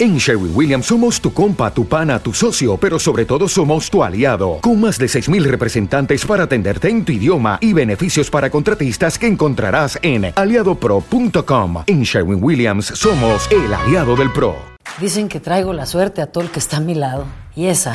En Sherwin Williams somos tu compa, tu pana, tu socio, pero sobre todo somos tu aliado, con más de 6.000 representantes para atenderte en tu idioma y beneficios para contratistas que encontrarás en aliadopro.com. En Sherwin Williams somos el aliado del PRO. Dicen que traigo la suerte a todo el que está a mi lado, y esa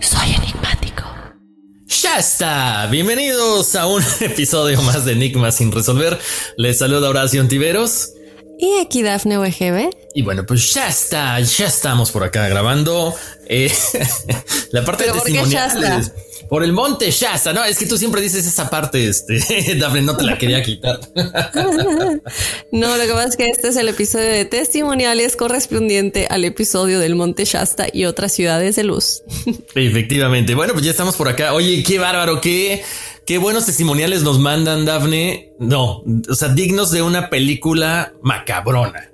Soy enigmático. Ya está. Bienvenidos a un episodio más de Enigmas sin resolver. Les saluda Horacio Antiveros. Y aquí Dafne UGB. Y bueno, pues ya está, ya estamos por acá grabando eh, la parte de testimoniales. Por el monte Shasta, no, es que tú siempre dices esa parte, este, Dafne, no te la quería quitar. no, lo que pasa es que este es el episodio de testimoniales correspondiente al episodio del monte Shasta y otras ciudades de luz. Efectivamente, bueno, pues ya estamos por acá. Oye, qué bárbaro, qué, qué buenos testimoniales nos mandan, Dafne. No, o sea, dignos de una película macabrona.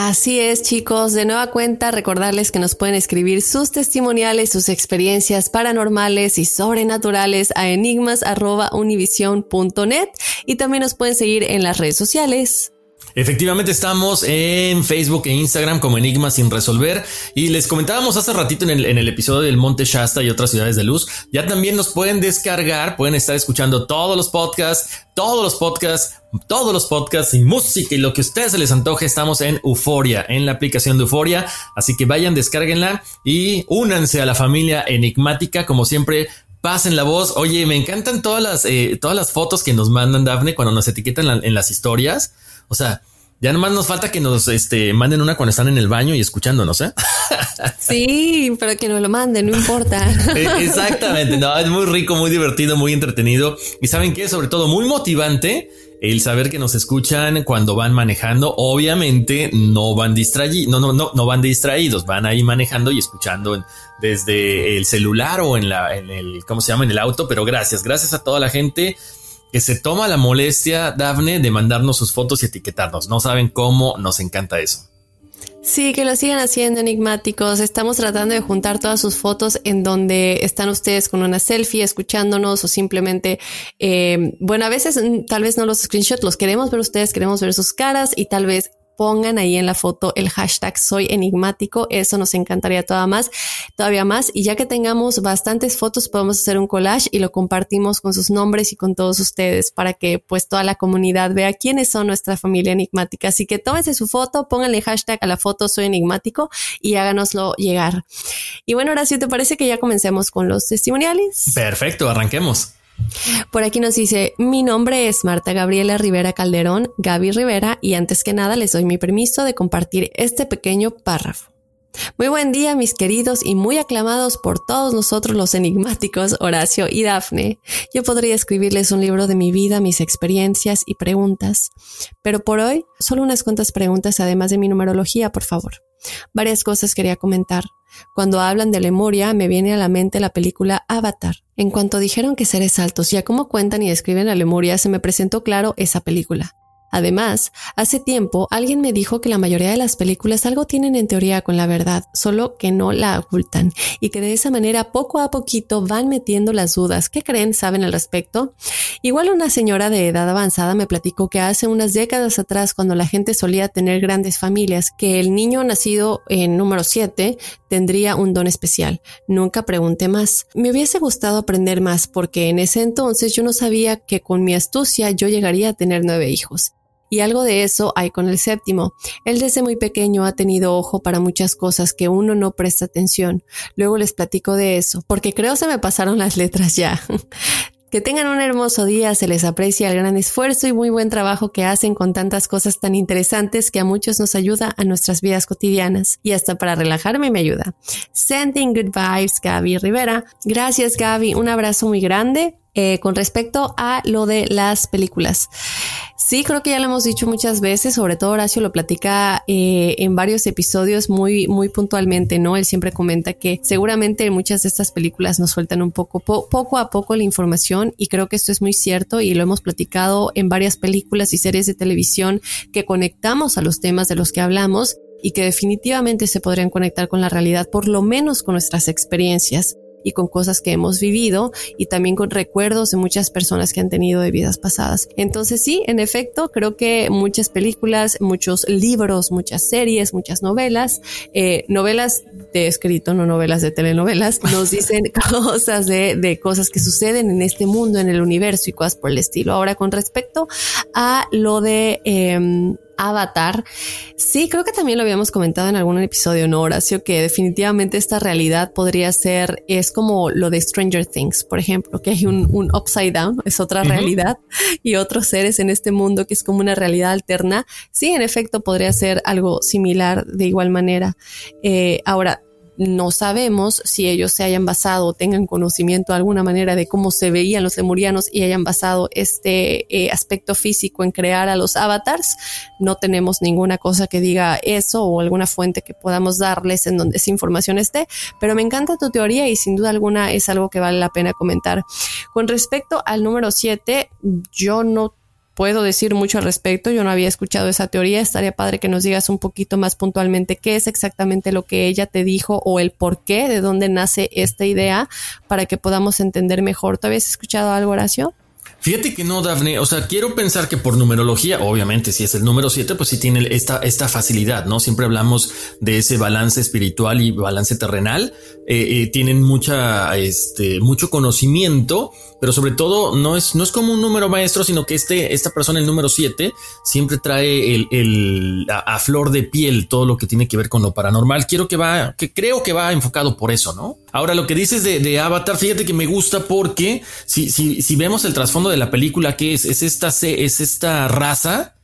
Así es, chicos. De nueva cuenta, recordarles que nos pueden escribir sus testimoniales, sus experiencias paranormales y sobrenaturales a enigmas.univision.net y también nos pueden seguir en las redes sociales. Efectivamente estamos en Facebook e Instagram como Enigmas sin resolver y les comentábamos hace ratito en el, episodio del Monte Shasta y otras ciudades de luz. Ya también nos pueden descargar, pueden estar escuchando todos los podcasts, todos los podcasts, todos los podcasts y música y lo que a ustedes se les antoje. Estamos en Euforia, en la aplicación de Euforia. Así que vayan, descárguenla y únanse a la familia enigmática. Como siempre, pasen la voz. Oye, me encantan todas las, eh, todas las fotos que nos mandan Dafne cuando nos etiquetan en las historias. O sea, ya nomás nos falta que nos este, manden una cuando están en el baño y escuchándonos, ¿eh? Sí, pero que nos lo manden, no importa. E, exactamente, no, es muy rico, muy divertido, muy entretenido. Y saben que sobre todo muy motivante el saber que nos escuchan cuando van manejando. Obviamente no van distraídos, no, no, no, no van distraídos, van ahí manejando y escuchando desde el celular o en la, en el, ¿cómo se llama? En el auto. Pero gracias, gracias a toda la gente que se toma la molestia, Dafne, de mandarnos sus fotos y etiquetarnos. No saben cómo nos encanta eso. Sí, que lo sigan haciendo enigmáticos. Estamos tratando de juntar todas sus fotos en donde están ustedes con una selfie, escuchándonos o simplemente, eh, bueno, a veces mm, tal vez no los screenshots los queremos ver ustedes, queremos ver sus caras y tal vez pongan ahí en la foto el hashtag soy enigmático. Eso nos encantaría todavía más, todavía más. Y ya que tengamos bastantes fotos, podemos hacer un collage y lo compartimos con sus nombres y con todos ustedes para que pues toda la comunidad vea quiénes son nuestra familia enigmática. Así que tómense su foto, pónganle hashtag a la foto soy enigmático y háganoslo llegar. Y bueno, sí, ¿te parece que ya comencemos con los testimoniales? Perfecto, arranquemos. Por aquí nos dice, mi nombre es Marta Gabriela Rivera Calderón, Gaby Rivera, y antes que nada les doy mi permiso de compartir este pequeño párrafo. Muy buen día, mis queridos y muy aclamados por todos nosotros los enigmáticos Horacio y Dafne. Yo podría escribirles un libro de mi vida, mis experiencias y preguntas, pero por hoy solo unas cuantas preguntas además de mi numerología, por favor. Varias cosas quería comentar. Cuando hablan de Lemuria, me viene a la mente la película Avatar. En cuanto dijeron que seres altos, ya como cuentan y describen a Lemuria, se me presentó claro esa película. Además, hace tiempo alguien me dijo que la mayoría de las películas algo tienen en teoría con la verdad, solo que no la ocultan y que de esa manera poco a poquito van metiendo las dudas. ¿Qué creen? ¿Saben al respecto? Igual una señora de edad avanzada me platicó que hace unas décadas atrás, cuando la gente solía tener grandes familias, que el niño nacido en número 7 tendría un don especial. Nunca pregunté más. Me hubiese gustado aprender más porque en ese entonces yo no sabía que con mi astucia yo llegaría a tener nueve hijos. Y algo de eso hay con el séptimo. Él desde muy pequeño ha tenido ojo para muchas cosas que uno no presta atención. Luego les platico de eso, porque creo se me pasaron las letras ya. Que tengan un hermoso día, se les aprecia el gran esfuerzo y muy buen trabajo que hacen con tantas cosas tan interesantes que a muchos nos ayuda a nuestras vidas cotidianas y hasta para relajarme me ayuda. Sending good vibes, Gaby Rivera. Gracias, Gaby. Un abrazo muy grande. Eh, con respecto a lo de las películas. Sí, creo que ya lo hemos dicho muchas veces, sobre todo Horacio lo platica eh, en varios episodios muy, muy puntualmente, ¿no? Él siempre comenta que seguramente muchas de estas películas nos sueltan un poco, poco a poco la información y creo que esto es muy cierto y lo hemos platicado en varias películas y series de televisión que conectamos a los temas de los que hablamos y que definitivamente se podrían conectar con la realidad, por lo menos con nuestras experiencias y con cosas que hemos vivido y también con recuerdos de muchas personas que han tenido de vidas pasadas. Entonces sí, en efecto, creo que muchas películas, muchos libros, muchas series, muchas novelas, eh, novelas de escrito, no novelas de telenovelas, nos dicen cosas de, de cosas que suceden en este mundo, en el universo y cosas por el estilo. Ahora, con respecto a lo de... Eh, Avatar. Sí, creo que también lo habíamos comentado en algún episodio, ¿no, Horacio? Que definitivamente esta realidad podría ser, es como lo de Stranger Things, por ejemplo, que hay un, upside down, es otra realidad, y otros seres en este mundo que es como una realidad alterna. Sí, en efecto, podría ser algo similar de igual manera. Eh, ahora, no sabemos si ellos se hayan basado o tengan conocimiento de alguna manera de cómo se veían los lemurianos y hayan basado este eh, aspecto físico en crear a los avatars. No tenemos ninguna cosa que diga eso o alguna fuente que podamos darles en donde esa información esté, pero me encanta tu teoría y sin duda alguna es algo que vale la pena comentar. Con respecto al número 7, yo no puedo decir mucho al respecto. Yo no había escuchado esa teoría. Estaría padre que nos digas un poquito más puntualmente qué es exactamente lo que ella te dijo o el por qué, de dónde nace esta idea, para que podamos entender mejor. ¿Tú habías escuchado algo, Horacio? Fíjate que no, Dafne. O sea, quiero pensar que por numerología, obviamente, si es el número 7, pues sí tiene esta, esta facilidad, ¿no? Siempre hablamos de ese balance espiritual y balance terrenal. Eh, eh, tienen mucha, este, mucho conocimiento, pero sobre todo no es, no es como un número maestro, sino que este, esta persona, el número 7, siempre trae el, el a, flor de piel todo lo que tiene que ver con lo paranormal. Quiero que va, que creo que va enfocado por eso, ¿no? Ahora, lo que dices de, de Avatar, fíjate que me gusta porque si, si, si vemos el trasfondo de la película que es, es esta, es esta raza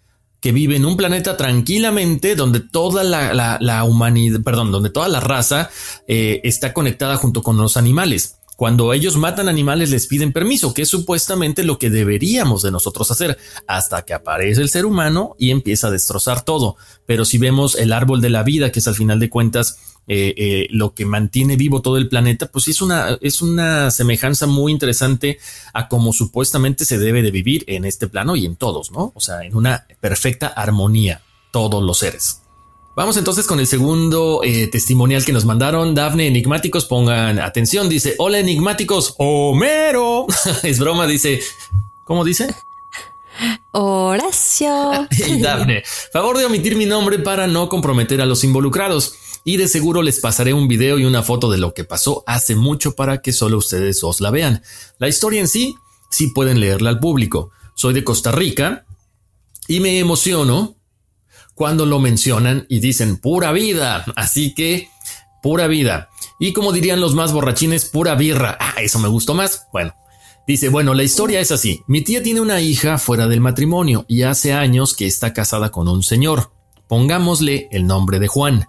que vive en un planeta tranquilamente donde toda la, humanidad, perdón, donde toda la raza eh, está conectada junto con los animales. Cuando ellos matan animales les piden permiso, que es supuestamente lo que deberíamos de nosotros hacer, hasta que aparece el ser humano y empieza a destrozar todo. Pero si vemos el árbol de la vida, que es al final de cuentas eh, eh, lo que mantiene vivo todo el planeta, pues es una, es una semejanza muy interesante a cómo supuestamente se debe de vivir en este plano y en todos, ¿no? O sea, en una perfecta armonía, todos los seres. Vamos entonces con el segundo eh, testimonial que nos mandaron. Dafne Enigmáticos, pongan atención. Dice: Hola Enigmáticos, Homero. es broma, dice. ¿Cómo dice? Horacio. y Dafne, favor de omitir mi nombre para no comprometer a los involucrados y de seguro les pasaré un video y una foto de lo que pasó hace mucho para que solo ustedes os la vean. La historia en sí, sí pueden leerla al público. Soy de Costa Rica y me emociono cuando lo mencionan y dicen pura vida. Así que pura vida. Y como dirían los más borrachines, pura birra. Ah, eso me gustó más. Bueno, Dice, bueno, la historia es así. Mi tía tiene una hija fuera del matrimonio y hace años que está casada con un señor. Pongámosle el nombre de Juan.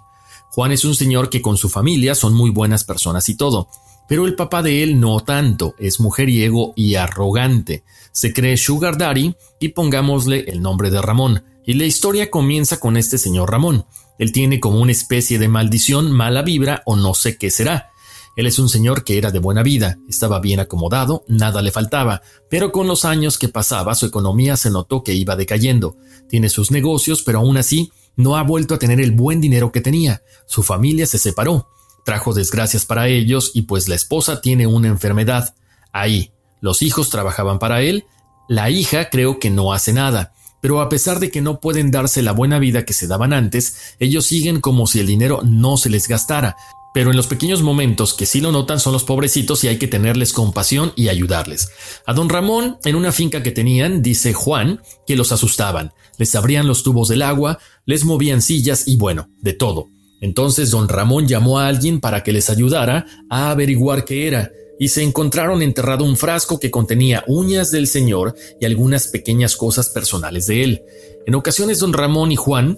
Juan es un señor que con su familia son muy buenas personas y todo, pero el papá de él no tanto, es mujeriego y arrogante. Se cree Sugar Daddy y pongámosle el nombre de Ramón. Y la historia comienza con este señor Ramón. Él tiene como una especie de maldición, mala vibra o no sé qué será. Él es un señor que era de buena vida, estaba bien acomodado, nada le faltaba, pero con los años que pasaba su economía se notó que iba decayendo. Tiene sus negocios, pero aún así no ha vuelto a tener el buen dinero que tenía. Su familia se separó, trajo desgracias para ellos y pues la esposa tiene una enfermedad. Ahí, los hijos trabajaban para él, la hija creo que no hace nada, pero a pesar de que no pueden darse la buena vida que se daban antes, ellos siguen como si el dinero no se les gastara, pero en los pequeños momentos que sí lo notan son los pobrecitos y hay que tenerles compasión y ayudarles. A don Ramón, en una finca que tenían, dice Juan, que los asustaban, les abrían los tubos del agua, les movían sillas y bueno, de todo. Entonces don Ramón llamó a alguien para que les ayudara a averiguar qué era, y se encontraron enterrado un frasco que contenía uñas del señor y algunas pequeñas cosas personales de él. En ocasiones don Ramón y Juan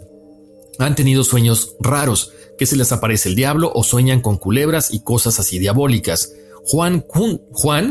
han tenido sueños raros, que se les aparece el diablo o sueñan con culebras y cosas así diabólicas. Juan,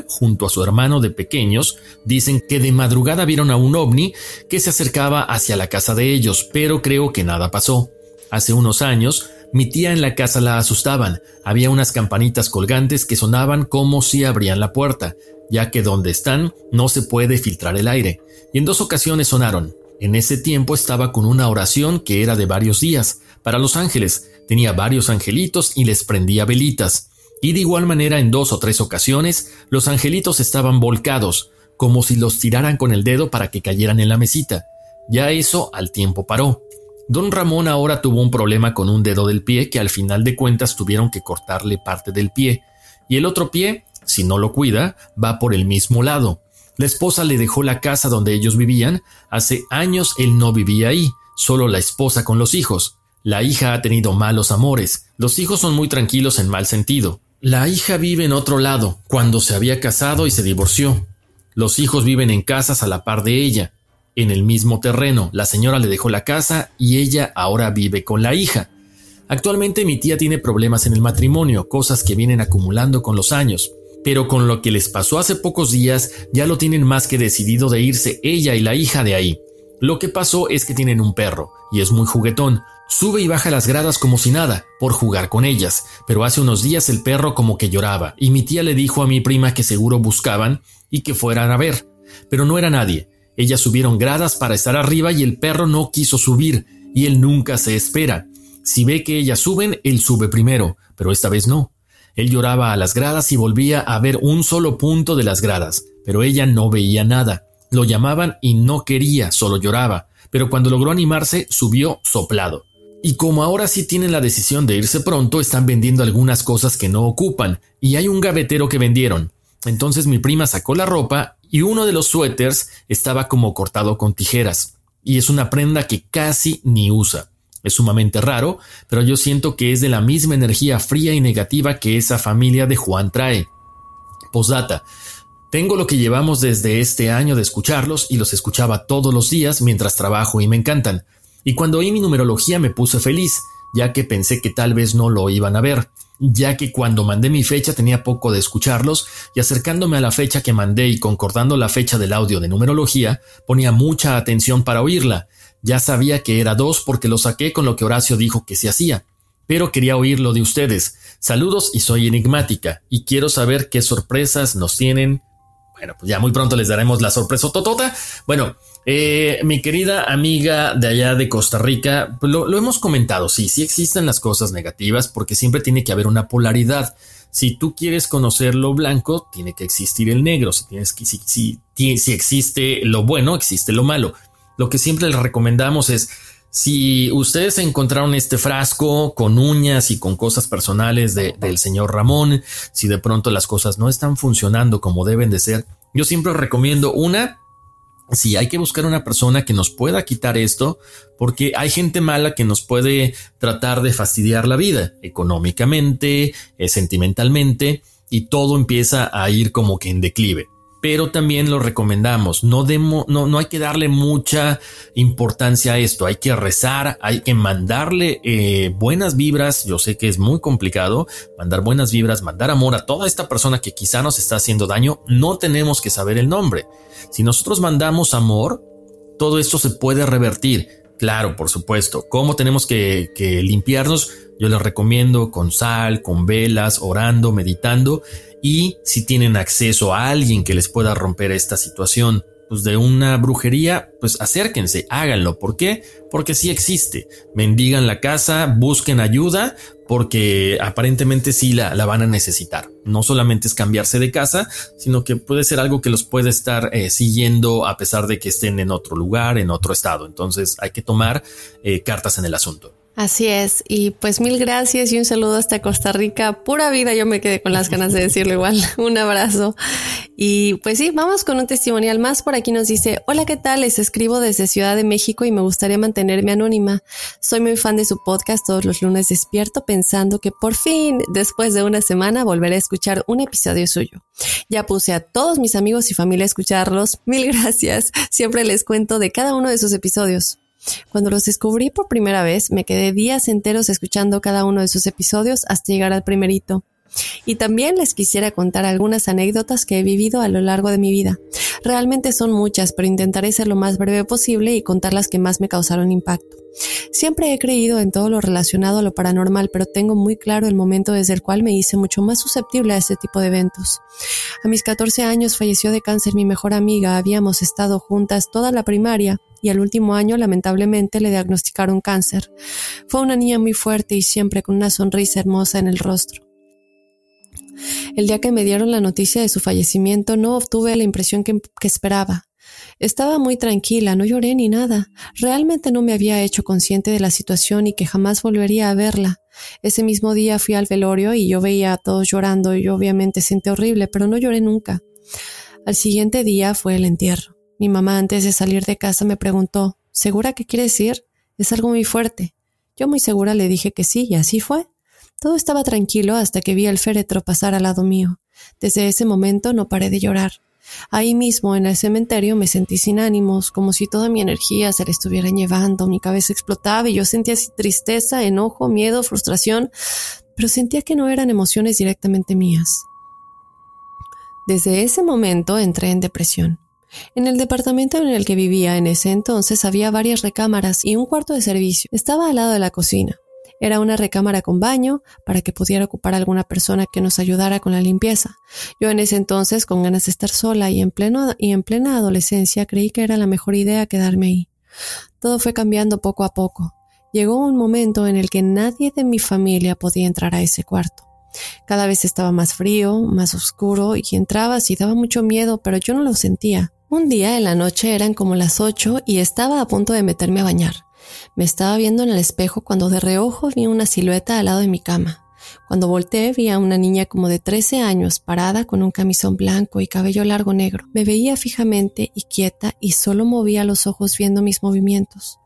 junto a su hermano de pequeños, dicen que de madrugada vieron a un ovni que se acercaba hacia la casa de ellos, pero creo que nada pasó. Hace unos años, mi tía en la casa la asustaban. Había unas campanitas colgantes que sonaban como si abrían la puerta, ya que donde están no se puede filtrar el aire. Y en dos ocasiones sonaron. En ese tiempo estaba con una oración que era de varios días, para los ángeles. Tenía varios angelitos y les prendía velitas. Y de igual manera en dos o tres ocasiones los angelitos estaban volcados, como si los tiraran con el dedo para que cayeran en la mesita. Ya eso al tiempo paró. Don Ramón ahora tuvo un problema con un dedo del pie que al final de cuentas tuvieron que cortarle parte del pie, y el otro pie, si no lo cuida, va por el mismo lado. La esposa le dejó la casa donde ellos vivían, hace años él no vivía ahí, solo la esposa con los hijos. La hija ha tenido malos amores, los hijos son muy tranquilos en mal sentido. La hija vive en otro lado, cuando se había casado y se divorció. Los hijos viven en casas a la par de ella, en el mismo terreno. La señora le dejó la casa y ella ahora vive con la hija. Actualmente mi tía tiene problemas en el matrimonio, cosas que vienen acumulando con los años, pero con lo que les pasó hace pocos días ya lo tienen más que decidido de irse ella y la hija de ahí. Lo que pasó es que tienen un perro, y es muy juguetón. Sube y baja las gradas como si nada, por jugar con ellas, pero hace unos días el perro como que lloraba, y mi tía le dijo a mi prima que seguro buscaban y que fueran a ver, pero no era nadie. Ellas subieron gradas para estar arriba y el perro no quiso subir, y él nunca se espera. Si ve que ellas suben, él sube primero, pero esta vez no. Él lloraba a las gradas y volvía a ver un solo punto de las gradas, pero ella no veía nada. Lo llamaban y no quería, solo lloraba, pero cuando logró animarse, subió soplado. Y como ahora sí tienen la decisión de irse pronto, están vendiendo algunas cosas que no ocupan, y hay un gavetero que vendieron. Entonces mi prima sacó la ropa y uno de los suéteres estaba como cortado con tijeras, y es una prenda que casi ni usa. Es sumamente raro, pero yo siento que es de la misma energía fría y negativa que esa familia de Juan trae. Posdata. Tengo lo que llevamos desde este año de escucharlos y los escuchaba todos los días mientras trabajo y me encantan. Y cuando oí mi numerología me puse feliz, ya que pensé que tal vez no lo iban a ver ya que cuando mandé mi fecha tenía poco de escucharlos y acercándome a la fecha que mandé y concordando la fecha del audio de numerología, ponía mucha atención para oírla. Ya sabía que era dos porque lo saqué con lo que Horacio dijo que se hacía, pero quería oírlo de ustedes. Saludos y soy enigmática y quiero saber qué sorpresas nos tienen. Bueno, pues ya muy pronto les daremos la sorpresa totota. Bueno, eh, mi querida amiga de allá de Costa Rica, pues lo, hemos comentado, sí, sí existen las cosas negativas porque siempre tiene que haber una polaridad. Si tú quieres conocer lo blanco, tiene que existir el negro. Si, tienes que, si, si, existe lo bueno, existe lo malo. Lo que siempre les recomendamos es, si ustedes encontraron este frasco con uñas y con cosas personales del señor Ramón, si de pronto las cosas no están funcionando como deben de ser, yo siempre recomiendo una, Sí, hay que buscar una persona que nos pueda quitar esto, porque hay gente mala que nos puede tratar de fastidiar la vida, económicamente, eh, sentimentalmente, y todo empieza a ir como que en declive pero también lo recomendamos. No, no, no hay que darle mucha importancia a esto. Hay que rezar, hay que mandarle eh, buenas vibras. Yo sé que es muy complicado mandar buenas vibras, mandar amor a toda esta persona que quizá nos está haciendo daño. No tenemos que saber el nombre. Si nosotros mandamos amor, todo esto se puede revertir. Claro, por supuesto. ¿Cómo tenemos que limpiarnos? Yo les recomiendo con sal, con velas, orando, meditando y si tienen acceso a alguien que les pueda romper esta situación, pues de una brujería, pues acérquense, háganlo. ¿Por qué? Porque sí existe. Mendigan la casa, busquen ayuda, porque aparentemente sí la, la van a necesitar. No solamente es cambiarse de casa, sino que puede ser algo que los puede estar eh, siguiendo a pesar de que estén en otro lugar, en otro estado. Entonces hay que tomar eh, cartas en el asunto. Así es, y pues mil gracias y un saludo hasta Costa Rica. Pura vida, yo me quedé con las ganas de decirlo igual. un abrazo. Y pues sí, vamos con un testimonial más. Por aquí nos dice, hola, ¿qué tal? Les escribo desde Ciudad de México y me gustaría mantenerme anónima. Soy muy fan de su podcast, todos los lunes despierto pensando que por fin, después de una semana, volveré a escuchar un episodio suyo. Ya puse a todos mis amigos y familia a escucharlos. Mil gracias. Siempre les cuento de cada uno de sus episodios. Cuando los descubrí por primera vez, me quedé días enteros escuchando cada uno de sus episodios hasta llegar al primerito. Y también les quisiera contar algunas anécdotas que he vivido a lo largo de mi vida. Realmente son muchas, pero intentaré ser lo más breve posible y contar las que más me causaron impacto. Siempre he creído en todo lo relacionado a lo paranormal, pero tengo muy claro el momento desde el cual me hice mucho más susceptible a este tipo de eventos. A mis 14 años falleció de cáncer mi mejor amiga, habíamos estado juntas toda la primaria y al último año lamentablemente le diagnosticaron cáncer. Fue una niña muy fuerte y siempre con una sonrisa hermosa en el rostro. El día que me dieron la noticia de su fallecimiento no obtuve la impresión que, esperaba. Estaba muy tranquila, no lloré ni nada. Realmente no me había hecho consciente de la situación y que jamás volvería a verla. Ese mismo día fui al velorio y yo veía a todos llorando y obviamente sentí horrible, pero no lloré nunca. Al siguiente día fue el entierro. Mi mamá antes de salir de casa me preguntó, ¿segura que quieres ir? Es algo muy fuerte. Yo muy segura le dije que sí y así fue. Todo estaba tranquilo hasta que vi el féretro pasar al lado mío. Desde ese momento no paré de llorar. Ahí mismo, en el cementerio, me sentí sin ánimos, como si toda mi energía se la estuviera llevando, mi cabeza explotaba y yo sentía tristeza, enojo, miedo, frustración, pero sentía que no eran emociones directamente mías. Desde ese momento entré en depresión. En el departamento en el que vivía en ese entonces había varias recámaras y un cuarto de servicio. Estaba al lado de la cocina. Era una recámara con baño para que pudiera ocupar alguna persona que nos ayudara con la limpieza. Yo en ese entonces, con ganas de estar sola y en, y en plena adolescencia, creí que era la mejor idea quedarme ahí. Todo fue cambiando poco a poco. Llegó un momento en el que nadie de mi familia podía entrar a ese cuarto. Cada vez estaba más frío, más oscuro y entrabas y daba mucho miedo, pero yo no lo sentía. Un día en la noche eran como las ocho y estaba a punto de meterme a bañar. Me estaba viendo en el espejo cuando de reojo vi una silueta al lado de mi cama. Cuando volteé vi a una niña como de 13 años parada con un camisón blanco y cabello largo negro. Me veía fijamente y quieta y solo movía los ojos viendo mis movimientos.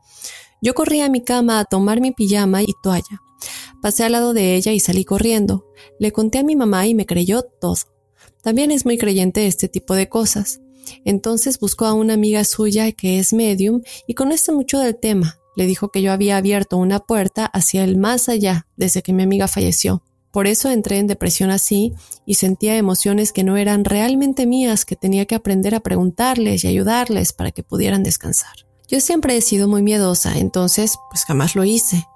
Yo corrí a mi cama a tomar mi pijama y toalla. Pasé al lado de ella y salí corriendo. Le conté a mi mamá y me creyó todo. También es muy creyente este tipo de cosas. Entonces buscó a una amiga suya que es medium y conoce mucho del tema. Le dijo que yo había abierto una puerta hacia el más allá desde que mi amiga falleció. Por eso entré en depresión así y sentía emociones que no eran realmente mías, que tenía que aprender a preguntarles y ayudarles para que pudieran descansar. Yo siempre he sido muy miedosa, entonces pues jamás lo hice.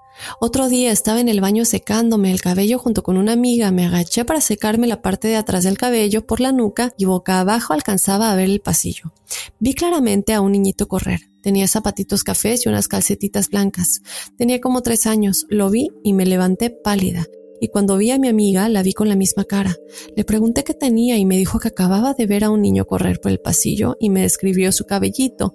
Otro día estaba en el baño secándome el cabello junto con una amiga, me agaché para secarme la parte de atrás del cabello por la nuca y boca abajo alcanzaba a ver el pasillo. Vi claramente a un niñito correr. Tenía zapatitos cafés y unas calcetitas blancas. Tenía como tres años. Lo vi y me levanté pálida. Y cuando vi a mi amiga, la vi con la misma cara. Le pregunté qué tenía y me dijo que acababa de ver a un niño correr por el pasillo y me describió su cabellito.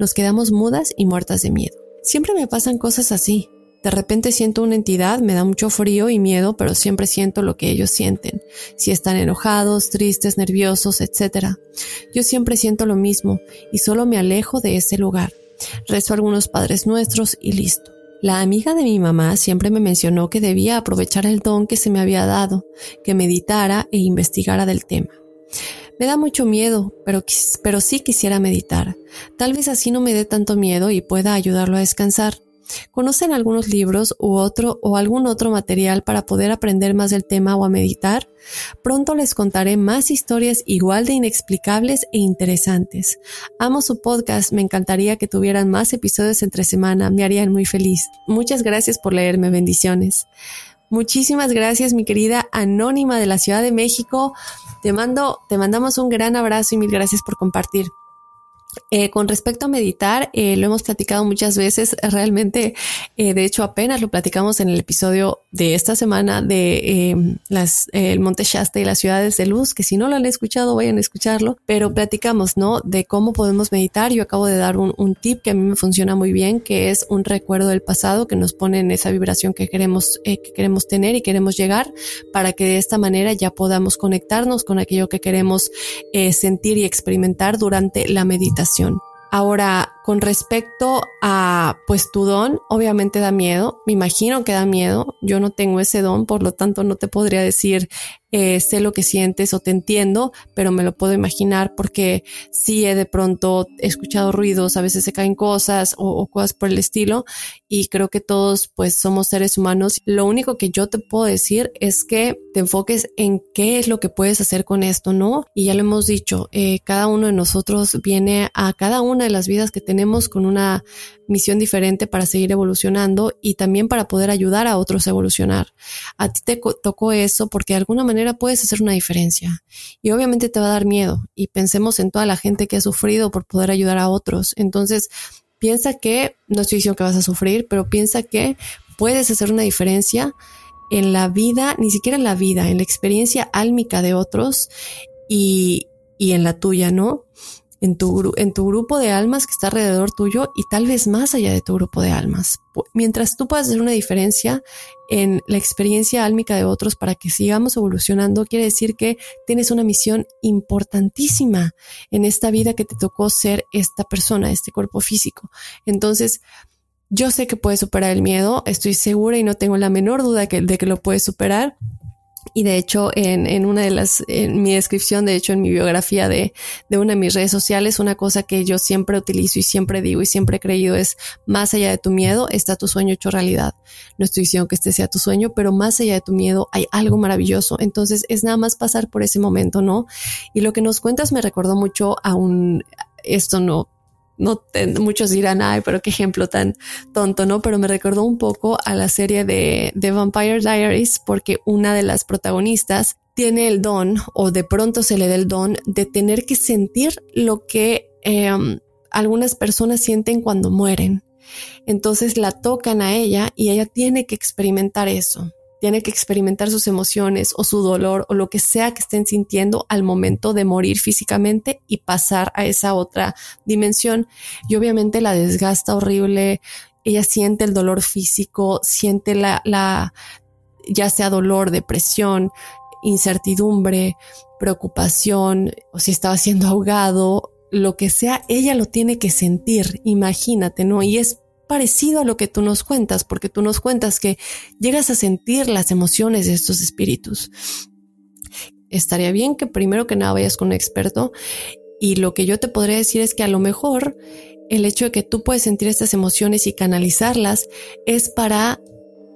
Nos quedamos mudas y muertas de miedo. Siempre me pasan cosas así. De repente siento una entidad, me da mucho frío y miedo, pero siempre siento lo que ellos sienten, si están enojados, tristes, nerviosos, etc. Yo siempre siento lo mismo y solo me alejo de ese lugar. Rezo algunos padres nuestros y listo. La amiga de mi mamá siempre me mencionó que debía aprovechar el don que se me había dado, que meditara e investigara del tema. Me da mucho miedo, pero, pero sí quisiera meditar. Tal vez así no me dé tanto miedo y pueda ayudarlo a descansar. ¿Conocen algunos libros u otro o algún otro material para poder aprender más del tema o a meditar? Pronto les contaré más historias igual de inexplicables e interesantes. Amo su podcast, me encantaría que tuvieran más episodios entre semana, me harían muy feliz. Muchas gracias por leerme, bendiciones. Muchísimas gracias, mi querida Anónima de la Ciudad de México. Te mando, te mandamos un gran abrazo y mil gracias por compartir. Eh, con respecto a meditar, eh, lo hemos platicado muchas veces, realmente, eh, de hecho apenas lo platicamos en el episodio de esta semana de em, las, el Monte Shasta y las ciudades de luz, que si no lo han escuchado, vayan a escucharlo, pero platicamos, ¿no? De cómo podemos meditar. Yo acabo de dar un, un tip que a mí me funciona muy bien, que es un recuerdo del pasado que nos pone en esa vibración que queremos, que queremos tener y queremos llegar para que de esta manera ya podamos conectarnos con aquello que queremos sentir y experimentar durante la meditación. Ahora, con respecto a pues tu don, obviamente da miedo, me imagino que da miedo, yo no tengo ese don, por lo tanto no te podría decir eh, sé lo que sientes o te entiendo, pero me lo puedo imaginar porque sí he de pronto escuchado ruidos, a veces se caen cosas o, cosas por el estilo y creo que todos pues somos seres humanos. Lo único que yo te puedo decir es que te enfoques en qué es lo que puedes hacer con esto, ¿no? Y ya lo hemos dicho, eh, cada uno de nosotros viene a cada una de las vidas que tenemos con una misión diferente para seguir evolucionando y también para poder ayudar a otros a evolucionar. A ti te tocó eso porque de alguna manera puedes hacer una diferencia y obviamente te va a dar miedo y pensemos en toda la gente que ha sufrido por poder ayudar a otros. Entonces, piensa que, no estoy diciendo que vas a sufrir, pero piensa que puedes hacer una diferencia en la vida, ni siquiera en la vida, en la experiencia álmica de otros y, y en la tuya, ¿no? En tu, en tu grupo de almas que está alrededor tuyo y tal vez más allá de tu grupo de almas. Mientras tú puedas hacer una diferencia en la experiencia álmica de otros para que sigamos evolucionando, quiere decir que tienes una misión importantísima en esta vida que te tocó ser esta persona, este cuerpo físico. Entonces, yo sé que puedes superar el miedo, estoy segura y no tengo la menor duda que, de que lo puedes superar y de hecho, en, en, una de las, en mi descripción, de hecho, en mi biografía de, de una de mis redes sociales, una cosa que yo siempre utilizo y siempre digo y siempre he creído es, más allá de tu miedo está tu sueño hecho realidad. No estoy diciendo que este sea tu sueño, pero más allá de tu miedo hay algo maravilloso. Entonces es nada más pasar por ese momento, ¿no? Y lo que nos cuentas me recordó mucho a un, esto no, no muchos dirán, ay, pero qué ejemplo tan tonto, ¿no? Pero me recordó un poco a la serie de, de Vampire Diaries porque una de las protagonistas tiene el don o de pronto se le da el don de tener que sentir lo que em, algunas personas sienten cuando mueren. Entonces la tocan a ella y ella tiene que experimentar eso tiene que experimentar sus emociones o su dolor o lo que sea que estén sintiendo al momento de morir físicamente y pasar a esa otra dimensión. Y obviamente la desgasta horrible, ella siente el dolor físico, siente la, la ya sea dolor, depresión, incertidumbre, preocupación, o si estaba siendo ahogado, lo que sea, ella lo tiene que sentir, imagínate, ¿no? Y es parecido a lo que tú nos cuentas, porque tú nos cuentas que llegas a sentir las emociones de estos espíritus. Estaría bien que primero que nada vayas con un experto y lo que yo te podría decir es que a lo mejor el hecho de que tú puedes sentir estas emociones y canalizarlas es para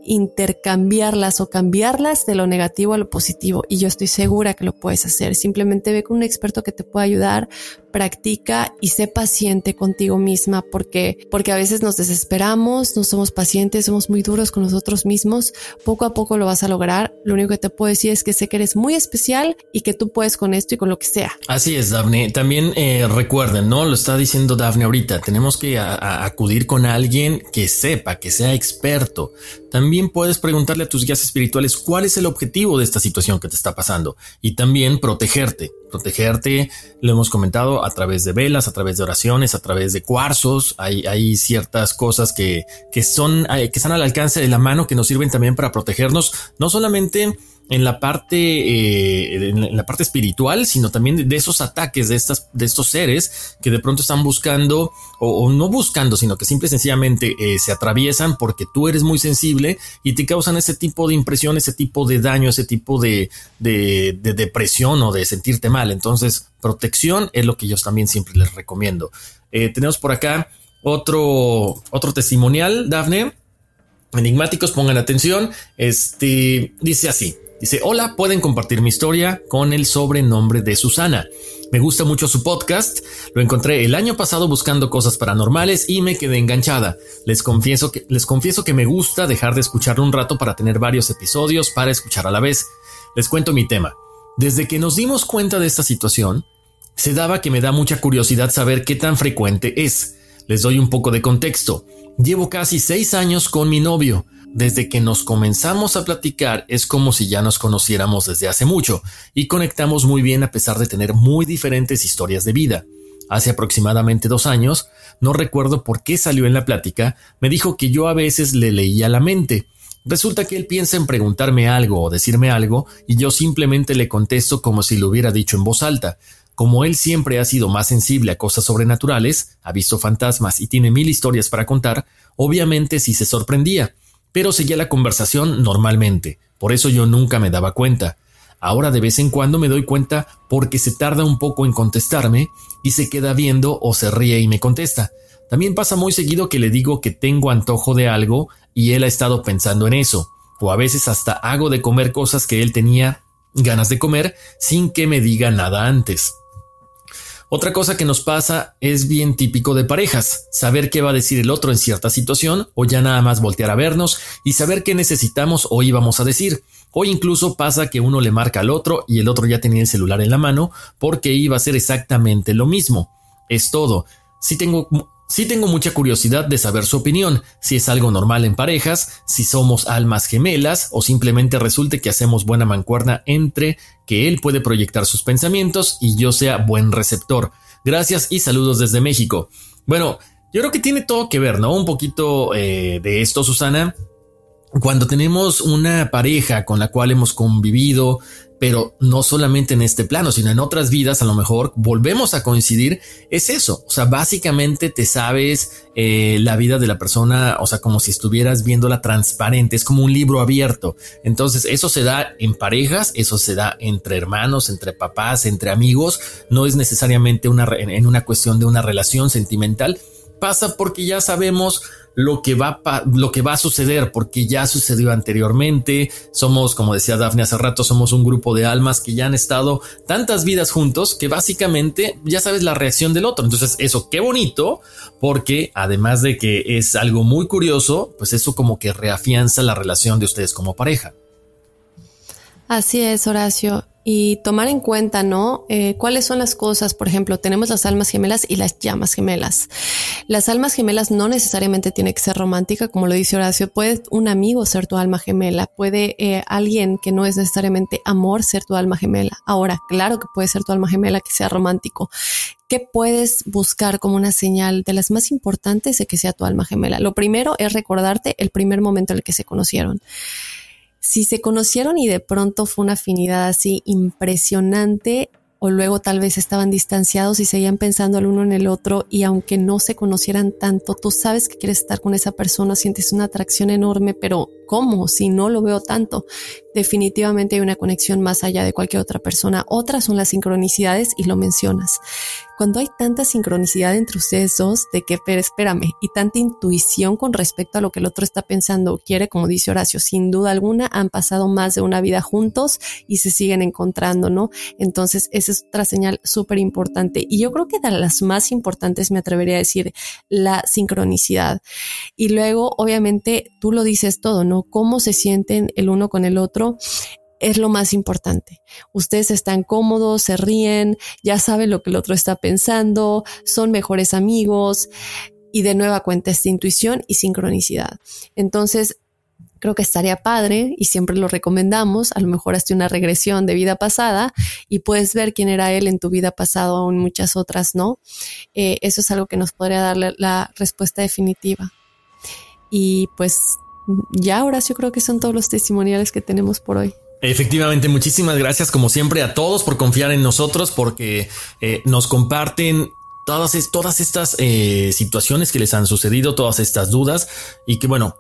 intercambiarlas o cambiarlas de lo negativo a lo positivo. Y yo estoy segura que lo puedes hacer. Simplemente ve con un experto que te pueda ayudar, practica y sé paciente contigo misma porque, porque a veces nos desesperamos, no somos pacientes, somos muy duros con nosotros mismos. Poco a poco lo vas a lograr. Lo único que te puedo decir es que sé que eres muy especial y que tú puedes con esto y con lo que sea. Así es, Daphne. También eh, recuerden, ¿no? Lo está diciendo Daphne ahorita. Tenemos que acudir con alguien que sepa, que sea experto. También puedes preguntarle a tus guías espirituales cuál es el objetivo de esta situación que te está pasando y también protegerte. Protegerte, lo hemos comentado, a través de velas, a través de oraciones, a través de cuarzos. Hay, hay ciertas cosas que, que, son, eh, que están al alcance de la mano que nos sirven también para protegernos, no solamente en la parte, eh, en la parte espiritual, sino también de, esos ataques de estas, de estos seres que de pronto están buscando o, no buscando, sino que simple y sencillamente eh, se atraviesan porque tú eres muy sensible y te causan ese tipo de impresión, ese tipo de daño, ese tipo de, de, de depresión o de sentirte mal. Entonces, protección es lo que yo también siempre les recomiendo. Eh, tenemos por acá otro, otro testimonial, Dafne. Enigmáticos, pongan atención. Este dice así: Dice: Hola, pueden compartir mi historia con el sobrenombre de Susana. Me gusta mucho su podcast. Lo encontré el año pasado buscando cosas paranormales y me quedé enganchada. Les confieso que, les confieso que me gusta dejar de escucharlo un rato para tener varios episodios para escuchar a la vez. Les cuento mi tema. Desde que nos dimos cuenta de esta situación, se daba que me da mucha curiosidad saber qué tan frecuente es. Les doy un poco de contexto. Llevo casi seis años con mi novio. Desde que nos comenzamos a platicar es como si ya nos conociéramos desde hace mucho y conectamos muy bien a pesar de tener muy diferentes historias de vida. Hace aproximadamente dos años, no recuerdo por qué salió en la plática, me dijo que yo a veces le leía la mente. Resulta que él piensa en preguntarme algo o decirme algo y yo simplemente le contesto como si lo hubiera dicho en voz alta. Como él siempre ha sido más sensible a cosas sobrenaturales, ha visto fantasmas y tiene mil historias para contar, obviamente sí se sorprendía, pero seguía la conversación normalmente, por eso yo nunca me daba cuenta. Ahora de vez en cuando me doy cuenta porque se tarda un poco en contestarme y se queda viendo o se ríe y me contesta. También pasa muy seguido que le digo que tengo antojo de algo y él ha estado pensando en eso, o a veces hasta hago de comer cosas que él tenía ganas de comer sin que me diga nada antes. Otra cosa que nos pasa es bien típico de parejas, saber qué va a decir el otro en cierta situación o ya nada más voltear a vernos y saber qué necesitamos o íbamos a decir. O incluso pasa que uno le marca al otro y el otro ya tenía el celular en la mano porque iba a ser exactamente lo mismo. Es todo. Si tengo Sí tengo mucha curiosidad de saber su opinión, si es algo normal en parejas, si somos almas gemelas o simplemente resulte que hacemos buena mancuerna entre que él puede proyectar sus pensamientos y yo sea buen receptor. Gracias y saludos desde México. Bueno, yo creo que tiene todo que ver, ¿no? Un poquito eh, de esto, Susana. Cuando tenemos una pareja con la cual hemos convivido, pero no solamente en este plano, sino en otras vidas, a lo mejor volvemos a coincidir, es eso. O sea, básicamente te sabes eh, la vida de la persona, o sea, como si estuvieras viéndola transparente, es como un libro abierto. Entonces, eso se da en parejas, eso se da entre hermanos, entre papás, entre amigos, no es necesariamente una, en una cuestión de una relación sentimental, pasa porque ya sabemos lo que va lo que va a suceder porque ya sucedió anteriormente. Somos, como decía Daphne hace rato, somos un grupo de almas que ya han estado tantas vidas juntos que básicamente ya sabes la reacción del otro. Entonces, eso qué bonito porque además de que es algo muy curioso, pues eso como que reafianza la relación de ustedes como pareja. Así es, Horacio y tomar en cuenta, ¿no? Eh, ¿Cuáles son las cosas? Por ejemplo, tenemos las almas gemelas y las llamas gemelas. Las almas gemelas no necesariamente tiene que ser romántica, como lo dice Horacio. Puede un amigo ser tu alma gemela, puede eh, alguien que no es necesariamente amor ser tu alma gemela. Ahora, claro que puede ser tu alma gemela que sea romántico. ¿Qué puedes buscar como una señal de las más importantes de que sea tu alma gemela? Lo primero es recordarte el primer momento en el que se conocieron si se conocieron y de pronto fue una afinidad así impresionante, o luego tal vez estaban distanciados y seguían pensando el uno en el otro y aunque no se conocieran tanto, tú sabes que quieres estar con esa persona, sientes una atracción enorme, pero ¿cómo? Si no lo veo tanto, definitivamente hay una conexión más allá de cualquier otra persona. Otras son las sincronicidades y lo mencionas cuando hay tanta sincronicidad entre ustedes dos de que, pero espérame, y tanta intuición con respecto a lo que el otro está pensando o quiere, como dice Horacio, sin duda alguna han pasado más de una vida juntos y se siguen encontrando, ¿no? Entonces, esa es otra señal súper importante. Y yo creo que de las más importantes me atrevería a decir la sincronicidad. Y luego, obviamente, tú lo dices todo, ¿no? Cómo se sienten el uno con el otro es lo más importante. Ustedes están cómodos, se ríen, ya saben lo que el otro está pensando, son mejores amigos y de nueva cuenta esta intuición y sincronicidad. Entonces, creo que estaría padre y siempre lo recomendamos, a lo mejor hasta una regresión de vida pasada y puedes ver quién era él en tu vida pasada o en muchas otras no. Eh, eso es algo que nos podría dar la respuesta definitiva. Y pues ya, Horacio, creo que son todos los testimoniales que tenemos por hoy. Efectivamente, muchísimas gracias como siempre a todos por confiar en nosotros, porque eh, nos comparten todas, todas estas eh, situaciones que les han sucedido, todas estas dudas y que bueno,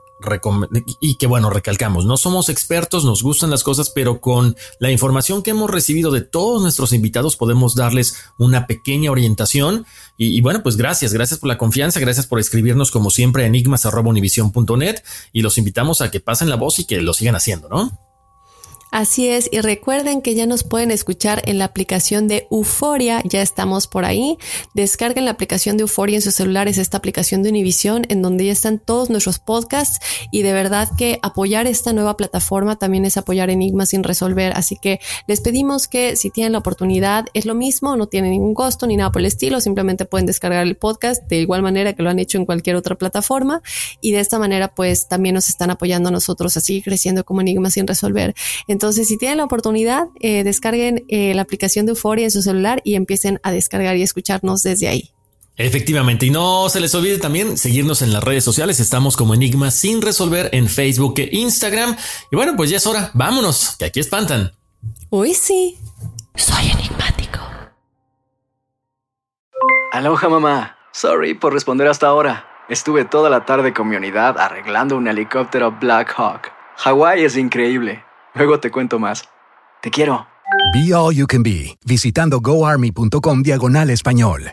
y que bueno, recalcamos, no somos expertos, nos gustan las cosas, pero con la información que hemos recibido de todos nuestros invitados podemos darles una pequeña orientación. Y, bueno, pues gracias, gracias por la confianza, gracias por escribirnos como siempre a enigmas.univision.net y los invitamos a que pasen la voz y que lo sigan haciendo, ¿no? Así es, y recuerden que ya nos pueden escuchar en la aplicación de Euforia, ya estamos por ahí. Descarguen la aplicación de Euforia en sus celulares, esta aplicación de Univision, en donde ya están todos nuestros podcasts y de verdad que apoyar esta nueva plataforma también es apoyar enigmas sin resolver. Así que les pedimos que si tienen la oportunidad, es lo mismo, no tiene ningún costo ni nada por el estilo, simplemente pueden descargar el podcast de igual manera que lo han hecho en cualquier otra plataforma y de esta manera pues también nos están apoyando a nosotros a seguir creciendo como enigmas sin resolver. Si tienen la oportunidad, eh, descarguen eh, la aplicación de Euforia en su celular y empiecen a descargar y escucharnos desde ahí. Efectivamente, y no se les olvide también seguirnos en las redes sociales. Estamos como Enigma sin resolver en Facebook e Instagram. Y bueno, pues ya es hora. Vámonos, que aquí espantan. Hoy sí. Soy enigmático. Aloha mamá. Sorry por responder hasta ahora. Estuve toda la tarde con mi unidad arreglando un helicóptero Black Hawk. Hawái es increíble. Luego te cuento más. Te quiero. Be All You Can Be, visitando goarmy.com diagonal español.